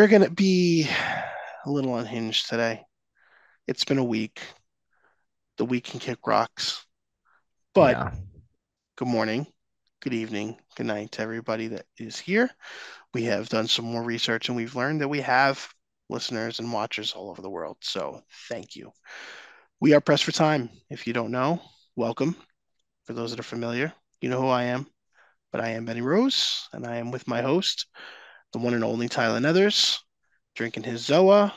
we're going to be a little unhinged today. It's been a week. The week can kick rocks. But Yeah. good morning, good evening, good night to everybody that is here. We have done some more research and we've learned that we have listeners and watchers all over the world. So thank you. We are pressed for time. If you don't know, welcome. For those that are familiar, you know who I am. But I am Benny Rose, and I am with my host, the one and only Tyler Nethers, drinking his Zoa,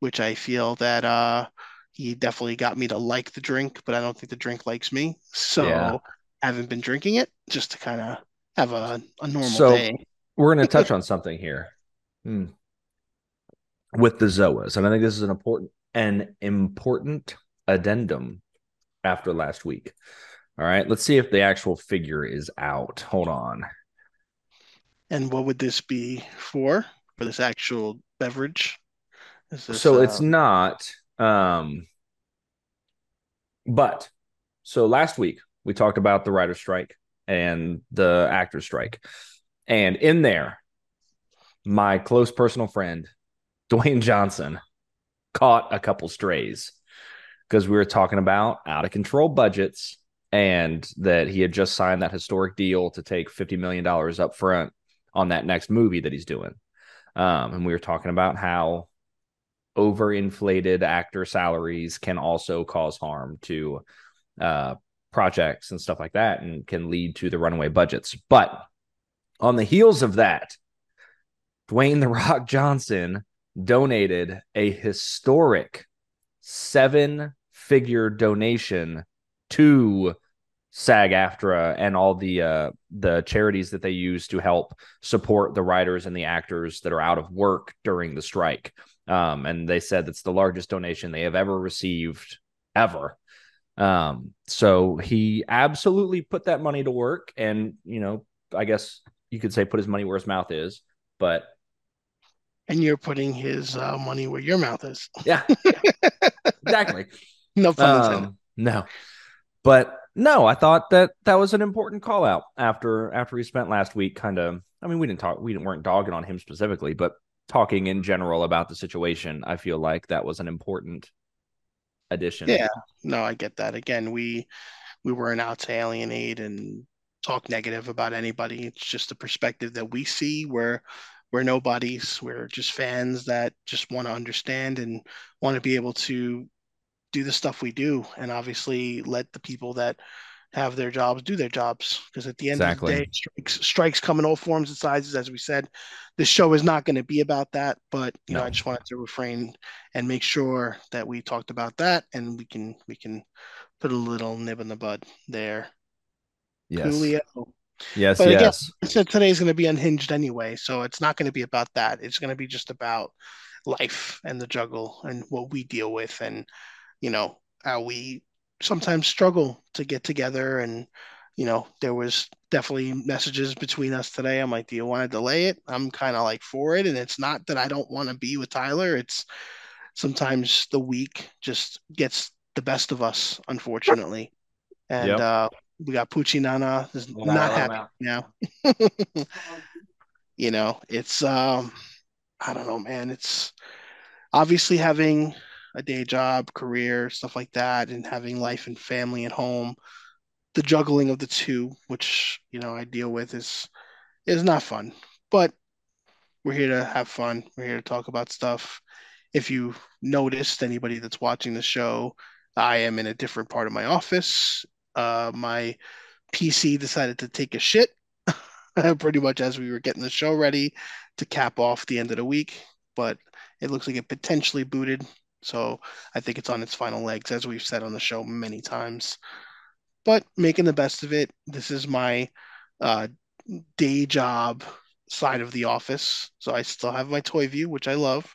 which I feel that uh, he definitely got me to like the drink, but I don't think the drink likes me. So Yeah. haven't been drinking it just to kind of have a, a normal So- day. We're going to touch on something here Hmm. with the Zoas, and I think this is an important an important addendum after last week. All right, let's see if the actual figure is out. Hold on. And what would this be for? For this actual beverage? Is this, so it's uh, not um but so last week we talked about the writer strike and the actor strike and in there my close personal friend dwayne johnson caught a couple strays because we were talking about out of control budgets and that he had just signed that historic deal to take 50 million dollars up front on that next movie that he's doing um, and we were talking about how overinflated actor salaries can also cause harm to uh, projects and stuff like that and can lead to the runaway budgets. But on the heels of that, Dwayne The Rock Johnson donated a historic seven figure donation to SAG AFTRA and all the uh, the charities that they use to help support the writers and the actors that are out of work during the strike. Um, and they said that's the largest donation they have ever received ever. Um, so he absolutely put that money to work, and you know, I guess you could say put his money where his mouth is. But and you're putting his uh, money where your mouth is. yeah, exactly. No pun intended. Um, no, but no, I thought that that was an important call out after after we spent last week. Kind of, I mean, we didn't talk, we didn't weren't dogging on him specifically, but talking in general about the situation. I feel like that was an important addition. Yeah, no, I get that. Again, we we weren't out to alienate and talk negative about anybody. It's just the perspective that we see where we're nobodies. We're just fans that just want to understand and want to be able to do the stuff we do and obviously let the people that have their jobs do their jobs because at the end Exactly. of the day strikes strikes come in all forms and sizes as we said this show is not going to be about that but you know i just wanted to refrain and make sure that we talked about that and we can we can put a little nib in the bud there Yes. Coolio. Yes. But again- yes. so today's going to be unhinged anyway so it's not going to be about that it's going to be just about life and the juggle and what we deal with and you know how we sometimes struggle to get together and you know there was definitely messages between us today. I'm like do you want to delay it? I'm kind of like for it and it's not that i don't want to be with tyler. It's sometimes the week just gets the best of us unfortunately. And Yep. uh we got Poochie Nana is Well, not happy now. You know it's um i don't know man. It's obviously having a day job career stuff like that and having life and family at home the juggling of the two which you know i deal with is is not fun. But we're here to have fun. We're here to talk about stuff. If you noticed anybody that's watching the show i am in a different part of my office. Uh my pc decided to take a shit pretty much as we were getting the show ready to cap off the end of the week, but it looks like it potentially booted. So I think it's on its final legs, as we've said on the show many times. But making the best of it. This is my uh, day job side of the office. So I still have my toy view, which I love.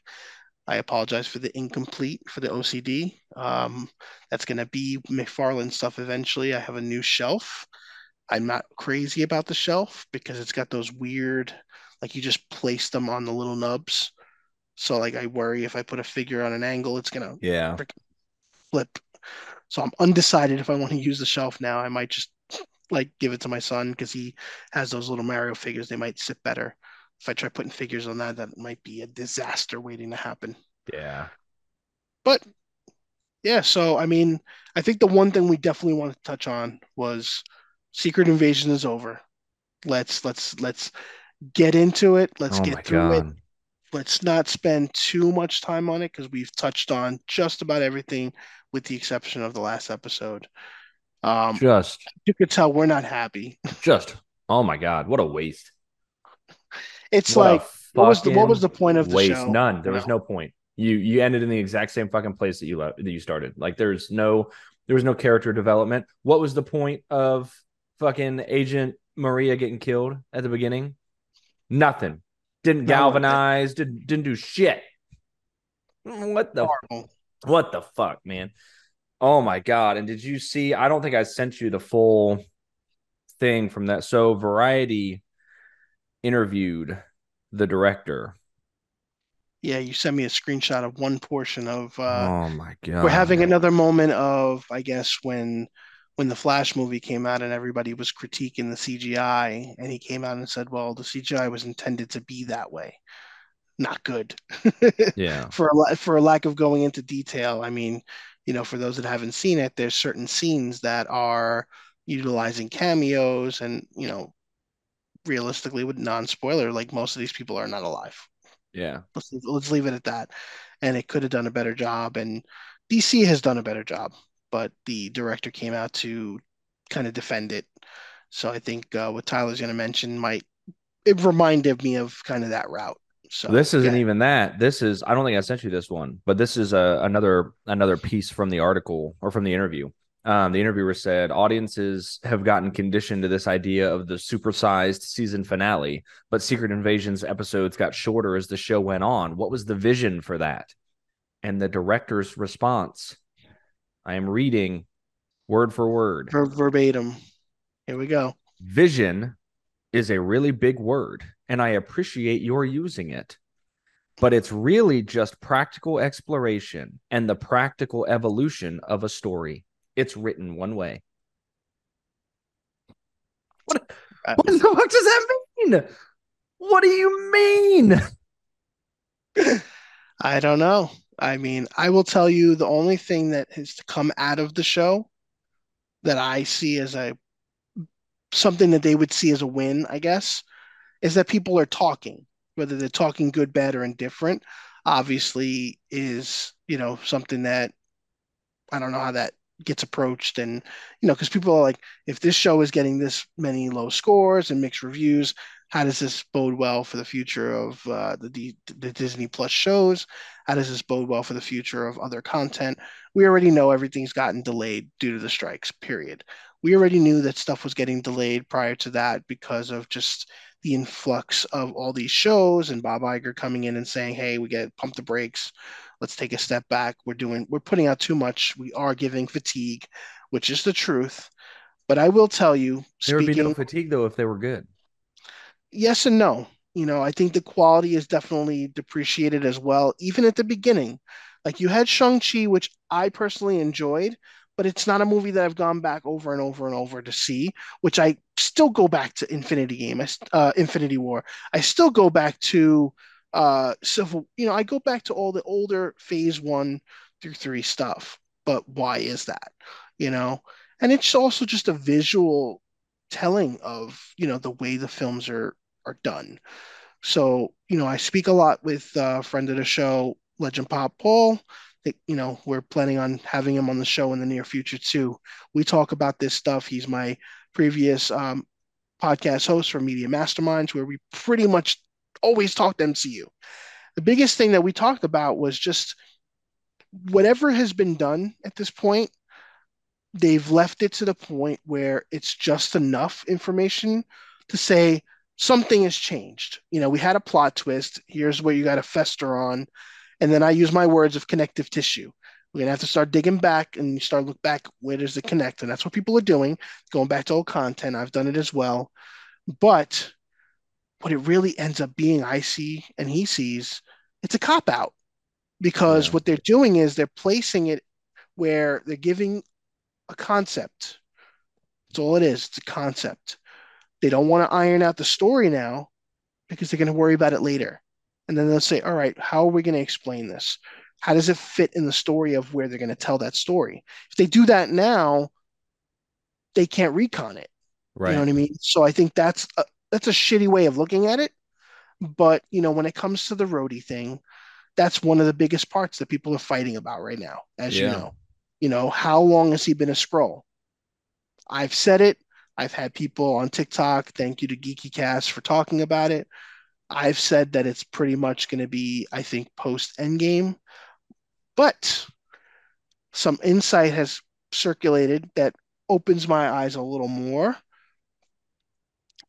I apologize for the incomplete for the OCD. Um, that's going to be McFarlane stuff eventually. I have a new shelf. I'm not crazy about the shelf because it's got those weird, like you just place them on the little nubs. So like I worry if I put a figure on an angle, it's gonna Yeah. flip. So I'm undecided if I want to use the shelf now. I might just like give it to my son because he has those little Mario figures. They might sit better. if I try putting figures on that, that might be a disaster waiting to happen. Yeah. But yeah, so I mean, I think the one thing we definitely want to touch on was Secret Invasion is over. Let's let's let's get into it. Let's Oh get through it. Let's not spend too much time on it because we've touched on just about everything with the exception of the last episode. Um, Just, you could tell we're not happy. just, oh my God. What a waste. It's What like what was the what was the point of the waste? show? None. There You was no point. You you ended in the exact same fucking place that you left that you started. Like there's no there was no character development. What was the point of fucking Agent Maria getting killed at the beginning? Nothing. Didn't Not worth it. galvanize. Didn't didn't do shit. What the Horrible. what the fuck, man? Oh my god! And did you see? I don't think I sent you the full thing from that. So Variety interviewed the director. Yeah, you sent me a screenshot of one portion of uh oh my god! we're having another moment of I guess when when the Flash movie came out and everybody was critiquing the CGI and he came out and said, "Well, the CGI was intended to be that way." Not good. yeah. For a for a lack of going into detail, I mean, you know, for those that haven't seen it, there's certain scenes that are utilizing cameos and, you know, realistically with non-spoiler, like most of these people are not alive. Yeah. Let's let's leave it at that. And it could have done a better job, and DC has done a better job, but the director came out to kind of defend it. So I think uh, what Tyler's going to mention might it reminded me of kind of that route. So This isn't yeah, even that. This is I don't think I sent you this one, but this is a, another another piece from the article or from the interview. Um, the interviewer said audiences have gotten conditioned to this idea of the supersized season finale, but Secret Invasion's episodes got shorter as the show went on. What was the vision for that? And the director's response I am reading word for word. ver- verbatim. Here we go. Vision is a really big word, and I appreciate your using it. But it's really just practical exploration and the practical evolution of a story. It's written one way. What, what the fuck does that mean? What do you mean? I don't know. I mean, I will tell you the only thing that has come out of the show that I see as a something that they would see as a win, I guess, is that people are talking, whether they're talking good, bad, or indifferent. Obviously, is you know something that I don't know how that gets approached, and you know because people are like, if this show is getting this many low scores and mixed reviews, how does this bode well for the future of uh, the D- the Disney Plus shows? How does this bode well for the future of other content? We already know everything's gotten delayed due to the strikes. Period we already knew that stuff was getting delayed prior to that because of just the influx of all these shows and Bob Iger coming in and saying, "Hey, we get pump the brakes. Let's take a step back. We're doing we're putting out too much. We are giving fatigue, which is the truth." But I will tell you, There would be no speaking fatigue though if they were good. Yes and no. You know, I think the quality is definitely depreciated as well, even at the beginning. Like you had Shang-Chi, which I personally enjoyed, but it's not a movie that I've gone back over and over and over to see, which I still go back to Infinity Game, uh, Infinity War. I still go back to uh, Civil, you know, I go back to all the older Phase 1 through 3 stuff. But why is that? You know, and it's also just a visual telling of, you know, the way the films are are done. So, you know, I speak a lot with a friend of the show, Legend Pop Paul. That, you know, we're planning on having him on the show in the near future too. We talk about this stuff. He's my previous um, podcast host for Media Masterminds, where we pretty much always talked MCU. The biggest thing that we talked about was just whatever has been done at this point, they've left it to the point where it's just enough information to say something has changed. You know, we had a plot twist. Here's where you got to fester on. And then I use my words of connective tissue. We're gonna have to start digging back and start look back where does it connect, and that's what people are doing, going back to old content. I've done it as well, but what it really ends up being, I see and he sees, it's a cop out because Yeah. what they're doing is they're placing it where they're giving a concept. That's all it is. It's a concept. They don't want to iron out the story now because they're going to worry about it later. And then they'll say, all right, how are we going to explain this? How does it fit in the story of where they're going to tell that story? If they do that now, they can't retcon it. Right. You know what I mean? So I think that's a, that's a shitty way of looking at it. But you know, when it comes to the Rhodey thing, that's one of the biggest parts that people are fighting about right now, as you know. You know, how long has he been a Skrull? I've said it. I've had people on TikTok, thank you to GeekyCast for talking about it. I've said that it's pretty much going to be, I think, post Endgame. But some insight has circulated that opens my eyes a little more.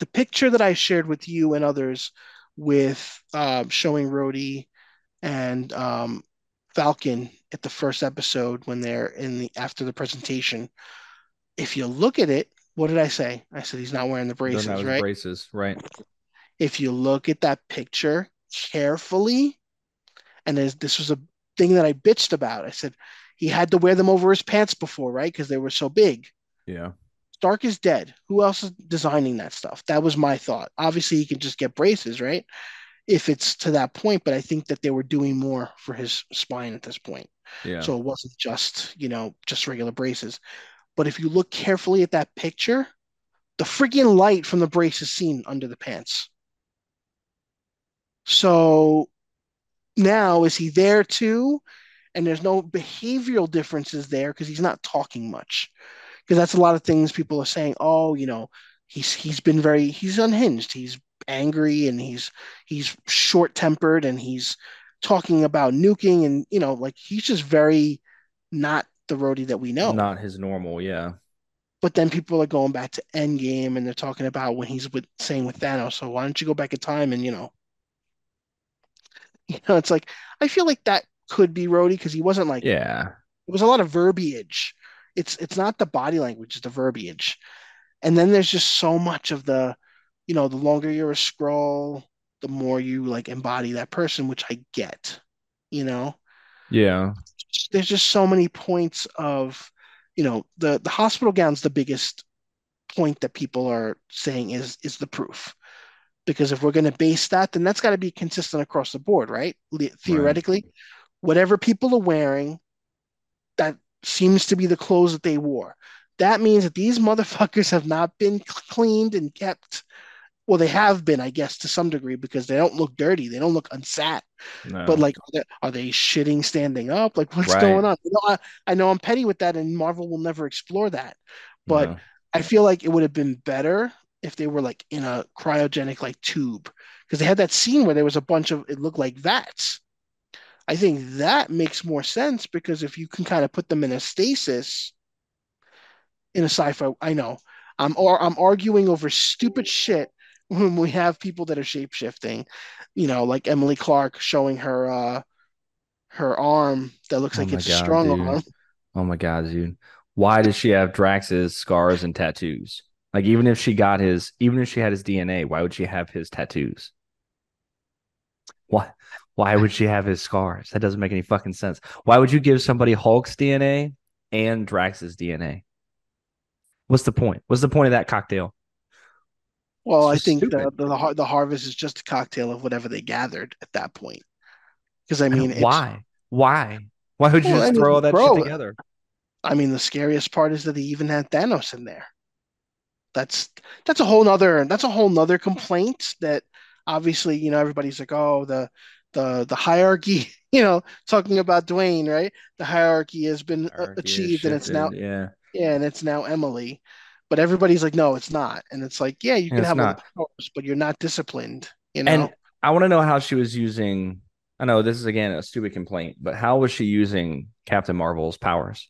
The picture that I shared with you and others with um, showing Rhodey and um, Falcon at the first episode when they're in the after the presentation. If you look at it, what did I say? I said he's not wearing the braces, right? braces. Right. If you look at that picture carefully, and this was a thing that I bitched about. I said he had to wear them over his pants before, right? Because they were so big. Yeah. Stark is dead. Who else is designing that stuff? That was my thought. Obviously, he can just get braces, right? If it's to that point, but I think that they were doing more for his spine at this point. Yeah. So it wasn't just, you know, just regular braces. But if you look carefully at that picture, the freaking light from the brace is seen under the pants. So now is he there too? And there's no behavioral differences there because he's not talking much. Because that's a lot of things people are saying, oh, you know, he's he's been very he's unhinged. He's angry and he's he's short tempered and he's talking about nuking and you know, like he's just very not the Rhodey that we know. Not his normal. Yeah. But then people are going back to Endgame and they're talking about when he's with saying with Thanos. So why don't you go back in time and you know, you know, it's like I feel like that could be Rhodey because he wasn't like Yeah. it was a lot of verbiage. It's it's not the body language, it's the verbiage. And then there's just so much of the, you know, the longer you're a Skrull, the more you like embody that person, which I get, you know. Yeah. There's just so many points of, you know, the the hospital gown's the biggest point that people are saying is is the proof. Because if we're going to base that, then that's got to be consistent across the board, right? Theoretically, whatever people are wearing, that seems to be the clothes that they wore. That means that these motherfuckers have not been cleaned and kept. Well, they have been, I guess, to some degree because they don't look dirty. They don't look unsat. No. But like, are they, are they shitting standing up? Like, what's Right. going on? You know, I, I know I'm petty with that, and Marvel will never explore that. But No. I feel like it would have been better if they were like in a cryogenic like tube because they had that scene where there was a bunch of it looked like vats. I think that makes more sense because if you can kind of put them in a stasis in a sci-fi, I know I'm or I'm arguing over stupid shit when we have people that are shape-shifting, you know, like Emily Clark showing her uh her arm that looks Oh like it's a strong dude. arm. Oh my god, dude. Why does she have Drax's scars and tattoos? Like even if she got his even if she had his DNA, why would she have his tattoos? Why why would she have his scars? That doesn't make any fucking sense. Why would you give somebody Hulk's DNA and Drax's DNA? What's the point? What's the point of that cocktail? Well, I think the, the the the harvest is just a cocktail of whatever they gathered at that point. Because I mean, why? Why? Why would you Well, I mean, throw all that bro, shit together? I mean, the scariest part is that they even had Thanos in there. That's that's a whole nother that's a whole nother complaint that obviously, you know, everybody's like, oh, the the the hierarchy, you know, talking about Dwayne, right? The hierarchy has been Hierarchy achieved and it's now yeah. yeah, and it's now Emily. But everybody's like, no, it's not. And it's like, yeah, you can It's have all not. the powers, but you're not disciplined, you know? And I want to know how she was using. I know this is again a stupid complaint, but how was she using Captain Marvel's powers?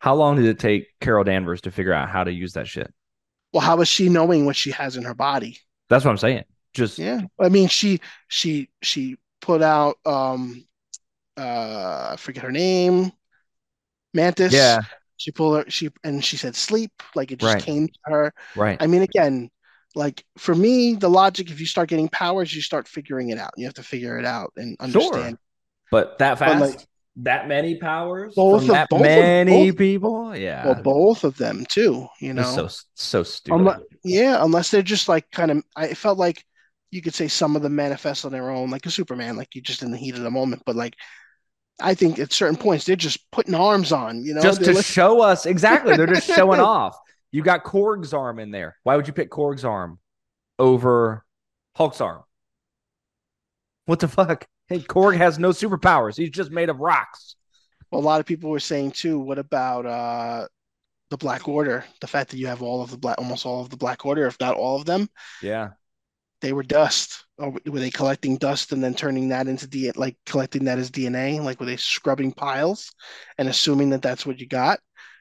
How long did it take Carol Danvers to figure out how to use that shit? Well, how is she knowing what she has in her body? That's what I'm saying. Just Yeah. I mean, she she she put out um uh I forget her name, Mantis. yeah, She pulled her she and she said sleep, like it just Right. came to her. right. I mean, again, like for me, the logic, if you start getting powers, you start figuring it out. You have to figure it out and understand. Sure. But that But, fast, like, that many powers Both from of- that both of- many both- people, yeah, Well, both of them too, you know. so so stupid. Unless, yeah, unless they're just like kind of I felt like you could say some of them manifest on their own, like a Superman, like you just in the heat of the moment. But like, I think at certain points they're just putting arms on, you know, just They're to like- show us exactly. They're just showing off. You got Korg's arm in there. Why would you pick Korg's arm over Hulk's arm? What the fuck? Hey, Korg has no superpowers. He's just made of rocks. Well, a lot of people were saying too. What about uh the Black Order? The fact that you have all of the black, almost all of the Black Order, if not all of them, Yeah. They were dust. Or were they collecting dust and then turning that into D, like collecting that as DNA? Like were they scrubbing piles and assuming that that's what you got?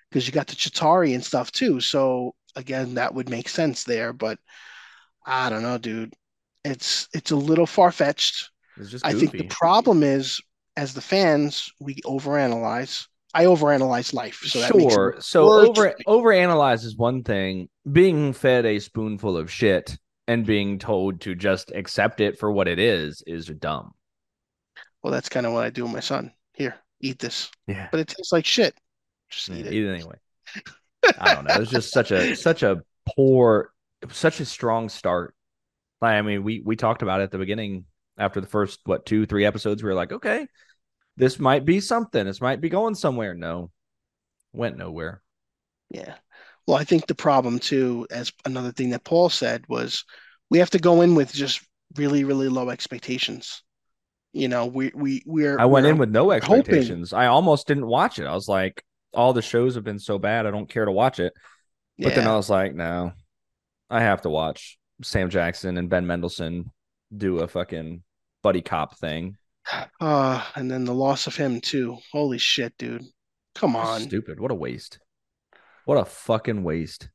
Because you got the Chitauri and stuff too. So again, that would make sense there. But I don't know, dude. It's it's a little far fetched. It's just I think the problem is, as the fans, we overanalyze. I overanalyze life, so sure. So over overanalyze is one thing. Being fed a spoonful of shit and being told to just accept it for what it is is dumb. Well, that's kind of what I do with my son. Here, eat this, Yeah. but it tastes like shit. Just Yeah, eat it. eat it anyway. I don't know. It's just such a such a poor, such a strong start. Like, I mean, we we talked about it at the beginning after the first what two three episodes. We were like, okay, this might be something. This might be going somewhere. No, went nowhere. Yeah. Well, I think the problem too, as another thing that Paul said, was we have to go in with just really, really low expectations. You know, we we we're I went we're in with no hoping- expectations. I almost didn't watch it. I was like, all the shows have been so bad. I don't care to watch it. But then. I was like, no, I have to watch Sam Jackson and Ben Mendelsohn do a fucking buddy cop thing. Uh, and then the loss of him too. Holy shit, dude. Come on. Stupid. What a waste. What a fucking waste.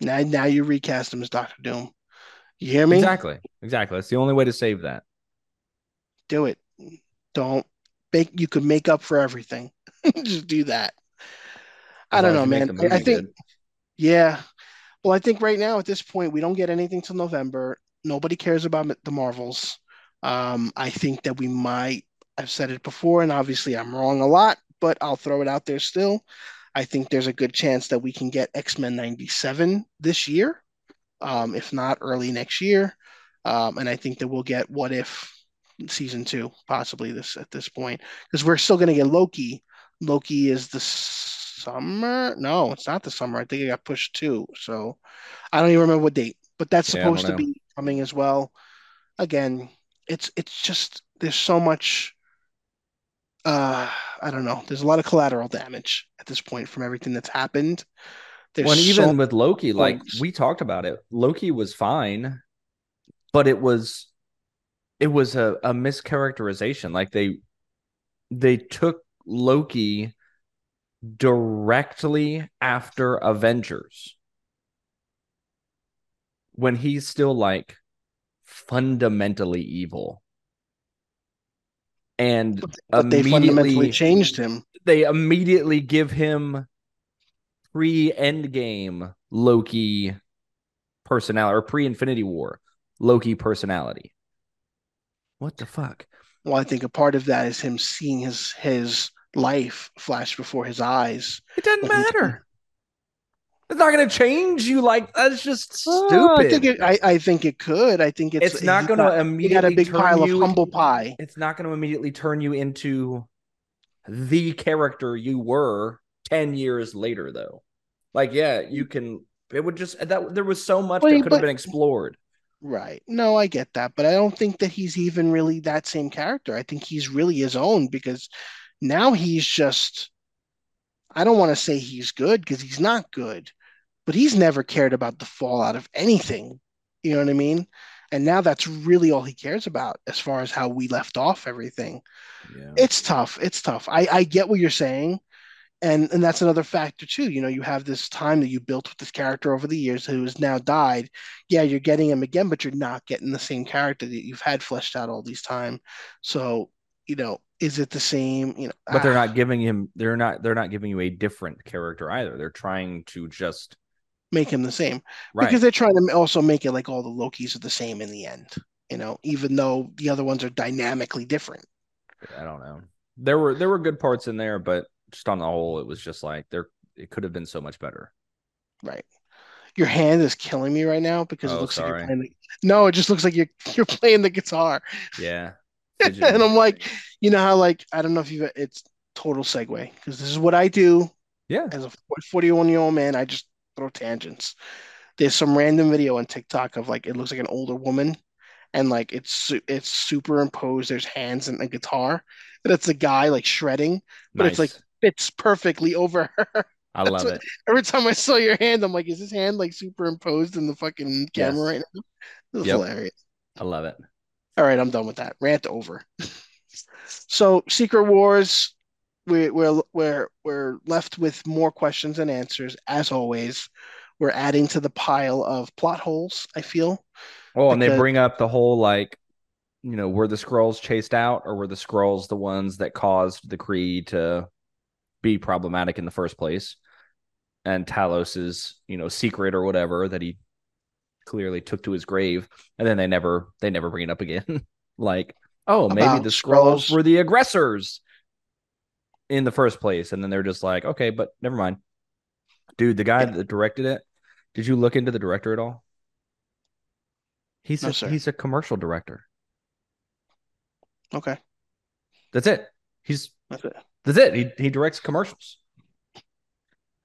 Now, now you recast him as Doctor Doom. You hear me? Exactly. Exactly. That's the only way to save that. Do it. Don't make. You could make up for everything. Just do that. I don't know, as you make man. I, I think. good. Yeah. Well, I think right now at this point we don't get anything till November. Nobody cares about the Marvels. Um, I think that we might. I've said it before, and obviously I'm wrong a lot, but I'll throw it out there still. I think there's a good chance that we can get X-Men 97 this year, um, if not early next year. Um, and I think that we'll get What If season two, possibly this at this point, because we're still going to get Loki. Loki is the summer. No, it's not the summer. I think it got pushed too. So I don't even remember what date, but that's Yeah, supposed to be coming as well. Again, it's it's just there's so much. Uh, I don't know. There's a lot of collateral damage at this point from everything that's happened. There's When so even with Loki, like points. we talked about it, Loki was fine, but it was it was a, a mischaracterization. Like they they took Loki directly after Avengers when he's still like fundamentally evil. And but they fundamentally immediately changed him. they immediately give him pre Endgame Loki personality or pre Infinity War Loki personality. What the fuck? Well, I think a part of that is him seeing his his life flash before his eyes. It doesn't Like, matter. It's not going to change you. Like that's just stupid. Oh, I think it. I, I think it could. I think it's. it's not going to immediately got a big turn pile you, of humble pie. It's not going to immediately turn you into the character you were ten years later, though. Like, yeah, you can. It would just that there was so much Wait, that could have been explored. Right. No, I get that, but I don't think that he's even really that same character. I think he's really his own because now he's just. I don't want to say he's good because he's not good, but he's never cared about the fallout of anything. You know what I mean? And now that's really all he cares about as far as how we left off everything. Yeah. It's tough. It's tough. I, I get what you're saying. And and that's another factor too. You know, you have this time that you built with this character over the years who has now died. Yeah, you're getting him again, but you're not getting the same character that you've had fleshed out all these time. So, you know, is it the same? You know, but they're ah, not giving him they're not they're not giving you a different character either they're trying to just make him the same right because they're trying to also make it like all the Lokis are the same in the end. You know, even though the other ones are dynamically different. i don't know there were there were good parts in there but just on the whole it was just like there it could have been so much better Right. Your hand is killing me right now because it Oh, looks like you're playing the, no, it just looks like you're you're playing the guitar. Yeah. And I'm like, you know how like I don't know if you've it's total segue because this is what I do Yeah. as a 41 year old man. I just throw tangents. There's some random video on TikTok of like it looks like an older woman and like it's it's superimposed. There's hands and a guitar, and it's a guy like shredding, but it's like fits perfectly over her. I That's love what it. every time I saw your hand, I'm like, is his hand like superimposed in the fucking camera Yes. right now? This is Yep. hilarious. I love it. All right, I'm done with that. Rant over. So Secret Wars, we, we're we're we're left with more questions and answers as always. We're adding to the pile of plot holes. I feel Oh, and they bring up the whole like, you know, were the Skrulls chased out or were the Skrulls the ones that caused the Kree to be problematic in the first place? And Talos's, you know, secret or whatever that he clearly took to his grave, and then they never they never bring it up again. like, oh, maybe About the Skrulls were the aggressors in the first place, and then they're just like, okay, but never mind. Dude, the guy Yeah. that directed it, did you look into the director at all? He's No, a, sir. he's a commercial director. okay. That's it. He's That's it. that's it. He he directs commercials.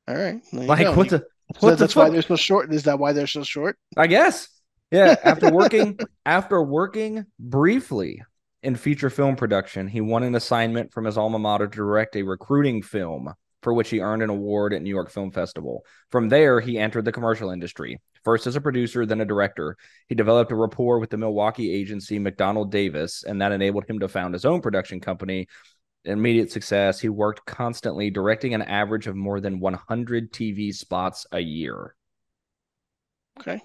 All right. Like go. what the So what the that's why they're so short. Is that why they're so short? I guess. Yeah. After working after working briefly in feature film production, he won an assignment from his alma mater to direct a recruiting film for which he earned an award at New York Film Festival. From there, he entered the commercial industry. First as a producer, then a director. He developed a rapport with the Milwaukee agency McDonald Davis, and that enabled him to found his own production company. Immediate success. He worked constantly, directing an average of more than 100 TV spots a year. Okay.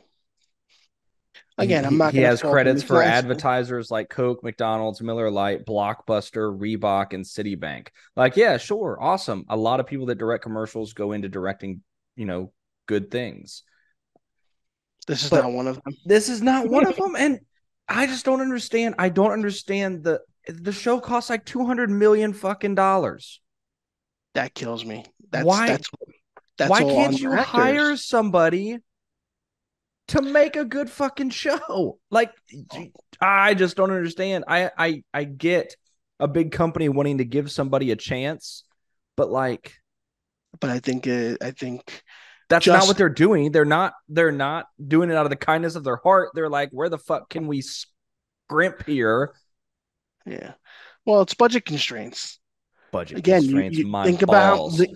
Again, I'm not. He gonna has credits for advertisers like Coke, McDonald's, Miller Lite, Blockbuster, Reebok, and Citibank. Like, yeah, sure, awesome. A lot of people that direct commercials go into directing, you know, good things. This is But- not one of them. This is not one of them, and I just don't understand. I don't understand the the show costs like two hundred million fucking dollars. That kills me. That's Why- that's that's Why can't you hire somebody to make a good fucking show? Like I just don't understand. I I I get a big company wanting to give somebody a chance, but like But I think uh, I think that's not what they're doing. They're not they're not doing it out of the kindness of their heart. They're like, where the fuck can we scrimp here? Yeah. Well, it's budget constraints. Budget Again, constraints, you my think about the,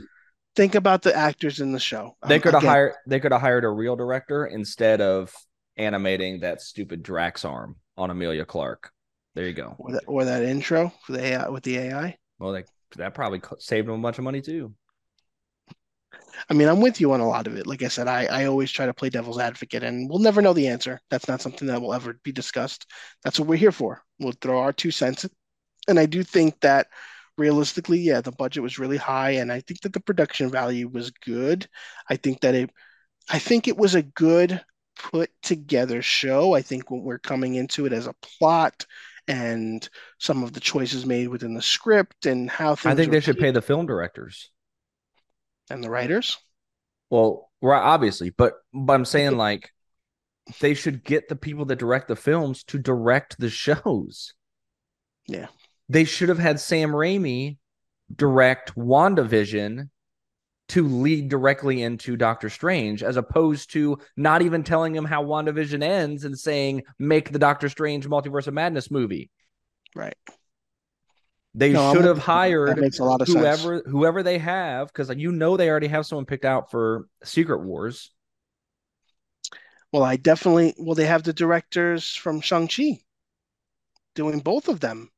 think about the actors in the show. They Um, could have hired they could have hired a real director instead of animating that stupid Drax arm on Emilia Clarke. There you go. or that, or that intro for the AI with the AI. Well, they, that probably saved them a bunch of money too. I mean, I'm with you on a lot of it. Like I said, I, I always try to play devil's advocate, and we'll never know the answer. That's not something that will ever be discussed. That's what we're here for. We'll throw our two cents. And I do think that realistically, yeah, the budget was really high, and I think that the production value was good. I think that it, I think it was a good put together show. I think when we're coming into it as a plot and some of the choices made within the script and how things I think they should paced pay the film directors. And the writers. Well, right, obviously, but but I'm saying like they should get the people that direct the films to direct the shows. Yeah. They should have had Sam Raimi direct WandaVision to lead directly into Doctor Strange, as opposed to not even telling him how WandaVision ends and saying, make the Doctor Strange Multiverse of Madness movie. Right. They No, I'm should have hired makes a lot of sense. whoever whoever they have, because you know they already have someone picked out for Secret Wars. Well, I definitely. Well, they have the directors from Shang-Chi doing both of them.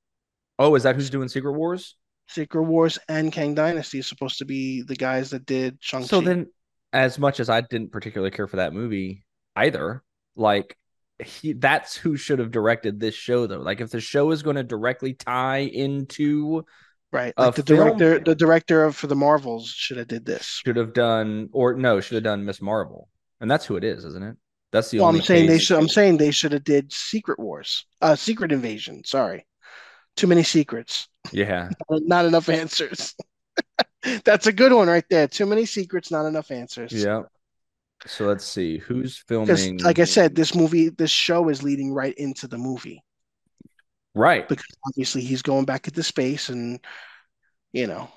Oh, is that who's doing Secret Wars? Secret Wars and Kang Dynasty is supposed to be the guys that did Shang-Chi. So then, as much as I didn't particularly care for that movie either, like he, that's who should have directed this show though. Like if the show is going to directly tie into, right, like the film- director, the director of for the Marvels should have did this. should have done or no, should have done Miss Marvel, and that's who it is, isn't it? That's the Well, only. I'm saying they should. I'm saying they should have did Secret Wars, uh, Secret Invasion. Sorry, too many secrets, Yeah, not enough answers. That's a good one right there. Too many secrets, not enough answers. yeah. So let's see who's filming. like I said, this movie, this show is leading right into the movie. Right. Because obviously he's going back into space, and you know,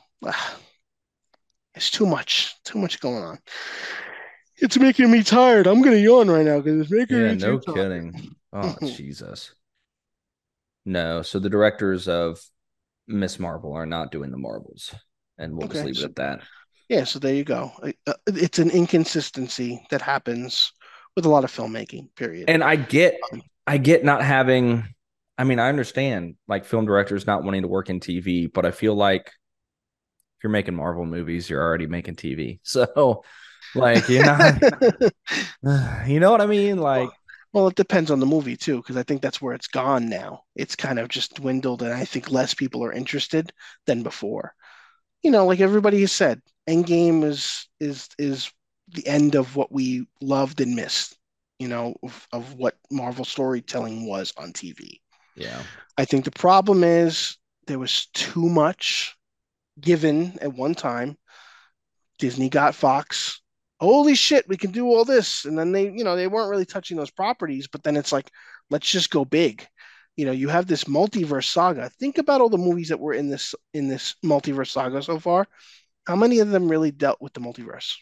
it's too much, too much going on. It's making me tired. I'm gonna yawn right now because it's making Yeah, me no too kidding. Oh, Jesus. No, so the directors of Miss Marvel are not doing the Marvels, and we'll just Okay, leave it at that. Yeah, so there you go. Uh, It's an inconsistency that happens with a lot of filmmaking. Period. And I get, Um, I get not having. I mean, I understand like film directors not wanting to work in TV, but I feel like if you're making Marvel movies, you're already making TV. So, like, you know. You know what I mean? Like, Well, it depends on the movie too, because I think that's where it's gone now. It's kind of just dwindled, and I think less people are interested than before. You know, like everybody has said, Endgame is is is the end of what we loved and missed. You know, of, of what Marvel storytelling was on TV. yeah, I think the problem is there was too much given at one time. Disney got Fox. Holy shit, we can do all this. And then they, you know, they weren't really touching those properties, but then it's like, let's just go big. You know, you have this multiverse saga. Think about all the movies that were in this in this multiverse saga so far. How many of them really dealt with the multiverse?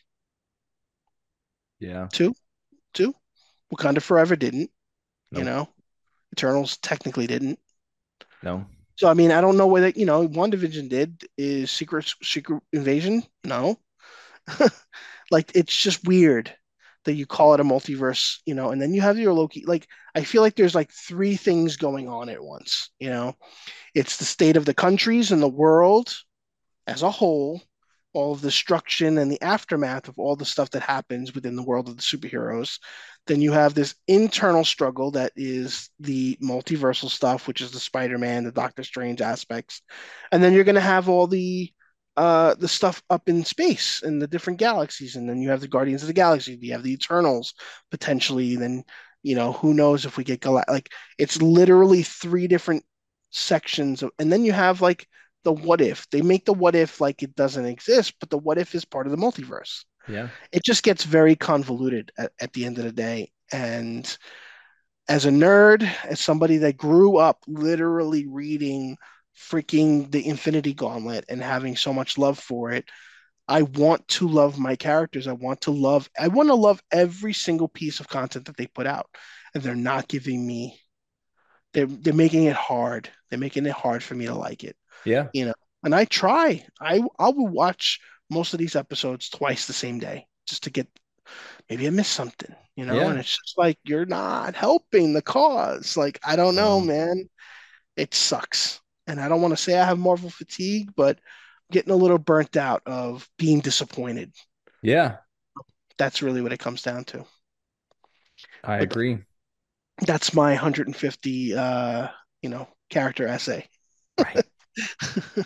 yeah, Two, two. Wakanda Forever didn't, you know. Eternals technically didn't. no, So I mean, I don't know whether, you know, WandaVision did. Is Secret Secret Invasion? No. Like it's just weird that you call it a multiverse, you know, and then you have your Loki. Like I feel like there's like three things going on at once, you know. It's the state of the countries and the world as a whole, all of the destruction and the aftermath of all the stuff that happens within the world of the superheroes. Then you have this internal struggle that is the multiversal stuff, which is the Spider-Man, the Doctor Strange aspects. And then you're going to have all the uh the stuff up in space and the different galaxies and then you have the Guardians of the Galaxy, you have the Eternals potentially, then you know, who knows if we get Gal- like it's literally three different sections of, and then you have like the what if. They make the what if like it doesn't exist, but the what if is part of the multiverse. yeah, It just gets very convoluted at, at the end of the day. And as a nerd, as somebody that grew up literally reading freaking the Infinity Gauntlet and having so much love for it, I want to love my characters. I want to love I want to love every single piece of content that they put out. And they're not giving me they're they're making it hard. They're making it hard for me to like it yeah, you know. And I try. I I will watch most of these episodes twice the same day just to get maybe I missed something, you know. yeah. And it's just like you're not helping the cause. Like I don't know, No, man. It sucks. And I don't want to say I have Marvel fatigue, but I'm getting a little burnt out of being disappointed. yeah, That's really what it comes down to. I But agree. that's my 150 uh, you know, character essay. Right.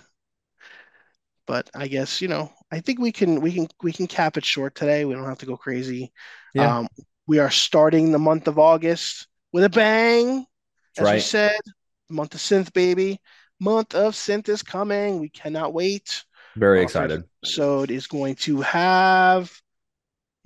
but I guess you know I think we can we can we can cap it short today. We don't have to go crazy. Yeah, Um, we are starting the month of August with a bang, that's as we said. Month of synth, baby. Month of synth is coming. We cannot wait. Very Our excited. So it is going to have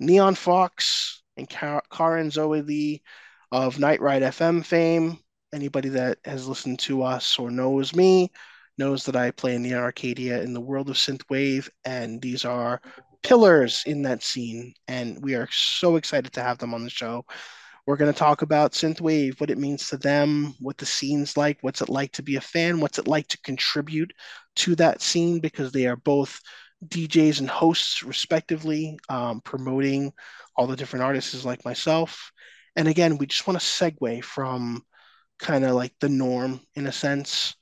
Neon Fox and Car- Karen Zoe Lee of Night Ride FM fame. Anybody that has listened to us or knows me knows that I play in the Arcadia in the world of synthwave, and these are pillars in that scene. And we are so excited to have them on the show. We're going to talk about synthwave, what it means to them, what the scene's like, what's it like to be a fan, what's it like to contribute to that scene because they are both DJs and hosts, respectively, um, promoting all the different artists like myself. And again, we just want to segue from kind of like the norm in a sense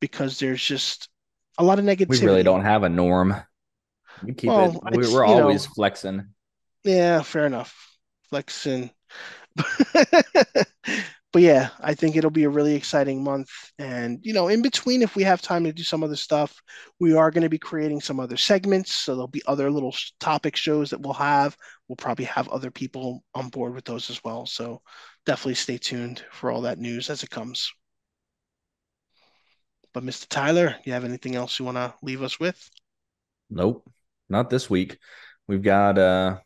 because there's just a lot of negativity. We really don't have a norm. We keep it. Well, we- it's, We're you know, always flexing. yeah, fair enough. Flexing. But yeah, I think it'll be a really exciting month. And, you know, in between, if we have time to do some other stuff, we are going to be creating some other segments. So there'll be other little topic shows that we'll have. We'll probably have other people on board with those as well. So definitely stay tuned for all that news as it comes. But Mr. Tyler, you have anything else you want to leave us with? Nope, not this week. We've got uh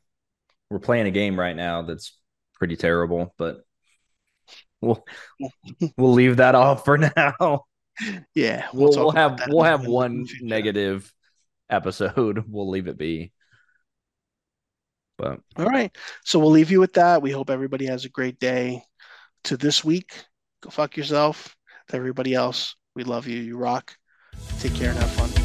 we're playing a game right now that's pretty terrible, but we'll we'll leave that off for now. Yeah, we'll, we'll, we'll have we'll have one negative episode. We'll leave it be. But all right, so we'll leave you with that. We hope everybody has a great day. To this week, go fuck yourself. To everybody else, we love you. You rock. Take care and have fun.